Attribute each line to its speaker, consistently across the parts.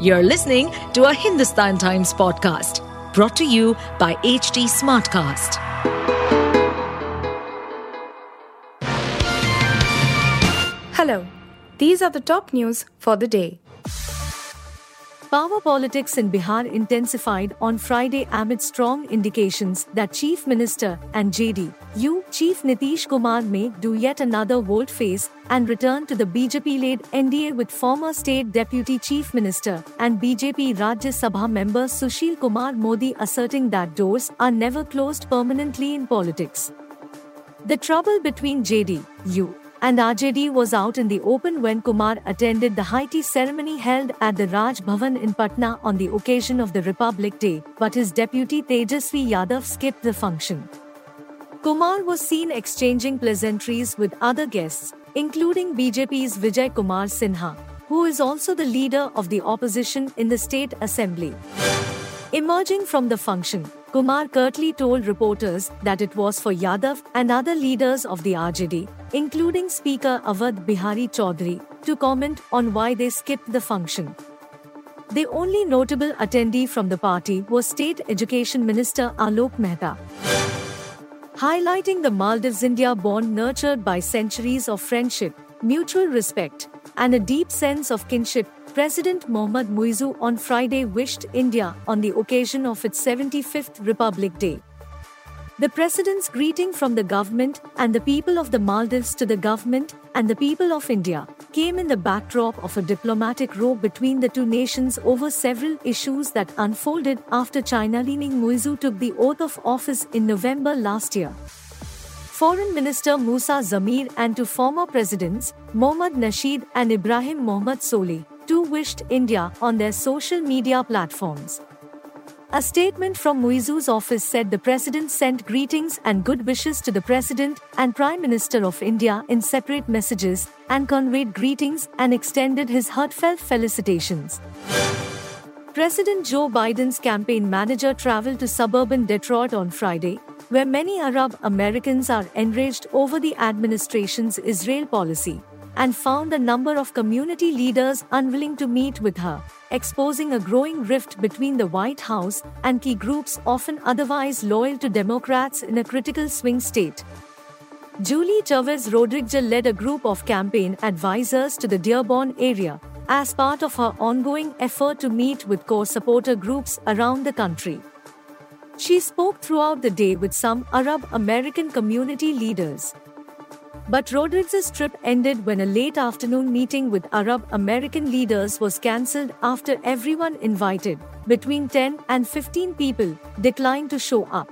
Speaker 1: You're listening to a Hindustan Times podcast brought to you by HT Smartcast.
Speaker 2: Hello, these are the top news for the day.
Speaker 3: Power politics in Bihar intensified on Friday amid strong indications that Chief Minister and JDU Chief Nitish Kumar may do yet another volte-face and return to the BJP-led NDA with former State Deputy Chief Minister and BJP Rajya Sabha member Sushil Kumar Modi asserting that doors are never closed permanently in politics. The trouble between JDU and RJD was out in the open when Kumar attended the tea ceremony held at the Raj Bhavan in Patna on the occasion of the Republic Day, but his deputy Tejashwi Yadav skipped the function. Kumar was seen exchanging pleasantries with other guests, including BJP's Vijay Kumar Sinha, who is also the leader of the opposition in the state assembly. Emerging from the function, Kumar curtly told reporters that it was for Yadav and other leaders of the RJD, including Speaker Awadh Bihari Chaudhary, to comment on why they skipped the function. The only notable attendee from the party was State Education Minister Alok Mehta. Highlighting the Maldives India bond nurtured by centuries of friendship, mutual respect, and a deep sense of kinship, President Mohamed Muizzu on Friday wished India on the occasion of its 75th Republic Day. The President's greeting from the government and the people of the Maldives to the government and the people of India came in the backdrop of a diplomatic row between the two nations over several issues that unfolded after China leaning Muizu took the oath of office in November last year. Foreign Minister Musa Zamir and two former presidents, Mohammad Nasheed and Ibrahim Mohammad Solih, too wished India on their social media platforms. A statement from Muizzu's office said the president sent greetings and good wishes to the president and prime minister of India in separate messages and conveyed greetings and extended his heartfelt felicitations. President Joe Biden's campaign manager traveled to suburban Detroit on Friday, where many Arab Americans are enraged over the administration's Israel policy and found a number of community leaders unwilling to meet with her, exposing a growing rift between the White House and key groups often otherwise loyal to Democrats in a critical swing state. Julie Chavez Rodriguez led a group of campaign advisors to the Dearborn area as part of her ongoing effort to meet with core supporter groups around the country. She spoke throughout the day with some Arab American community leaders. But Rodriguez's trip ended when a late afternoon meeting with Arab American leaders was cancelled after everyone invited, between 10 and 15 people, declined to show up.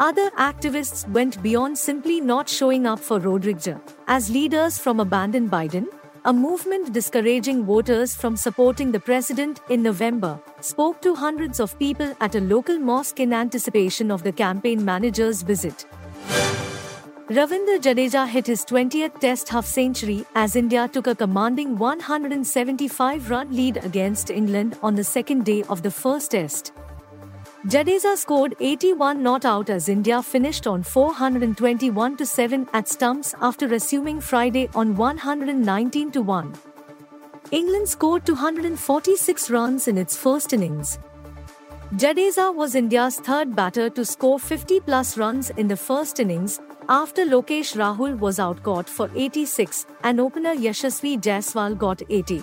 Speaker 3: Other activists went beyond simply not showing up for Rodriguez, as leaders from Abandon Biden, a movement discouraging voters from supporting the president in November, spoke to hundreds of people at a local mosque in anticipation of the campaign manager's visit. Ravindra Jadeja hit his 20th Test half century as India took a commanding 175 run lead against England on the second day of the first Test. Jadeja scored 81 not out as India finished on 421 to 7 at stumps after assuming Friday on 119 to 1. England scored 246 runs in its first innings. Jadeja was India's third batter to score 50 plus runs in the first innings, after Lokesh Rahul was outcaught for 86 and opener Yashasvi Jaiswal got 80.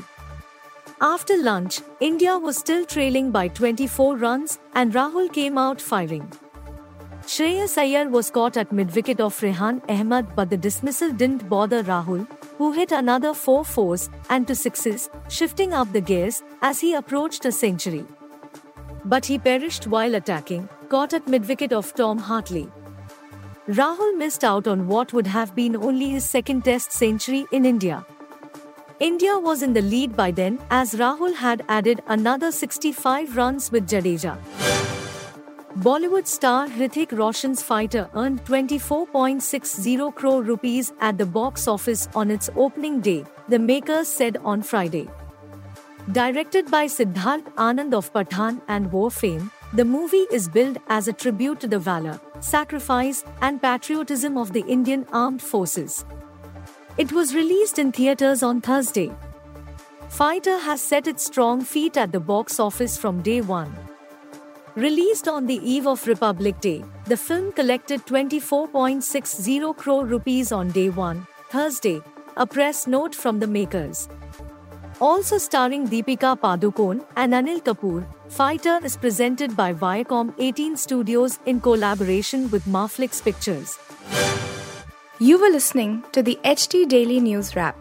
Speaker 3: After lunch, India was still trailing by 24 runs and Rahul came out firing. Shreyas Iyer was caught at mid-wicket of Rehan Ahmed but the dismissal didn't bother Rahul, who hit another four fours and 2 sixes, shifting up the gears as he approached a century. But he perished while attacking, caught at mid-wicket of Tom Hartley. Rahul missed out on what would have been only his second Test century in India. India was in the lead by then as Rahul had added another 65 runs with Jadeja. Bollywood star Hrithik Roshan's fighter earned 24.60 crore rupees at the box office on its opening day, the makers said on Friday. Directed by Siddharth Anand of Pathaan and War fame, the movie is billed as a tribute to the valor, sacrifice, and patriotism of the Indian Armed Forces. It was released in theaters on Thursday. Fighter has set its strong feet at the box office from day one. Released on the eve of Republic Day, the film collected 24.60 crore rupees on day one, Thursday, a press note from the makers. Also starring Deepika Padukone and Anil Kapoor, Fighter is presented by Viacom 18 Studios in collaboration with Marflix Pictures.
Speaker 2: You were listening to the HT Daily News Wrap,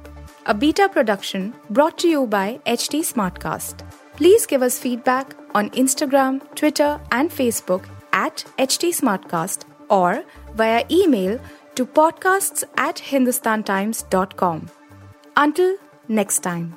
Speaker 2: a beta production brought to you by HT Smartcast. Please give us feedback on Instagram, Twitter, and Facebook at HT Smartcast or via email to podcasts at hindustantimes.com. Until next time.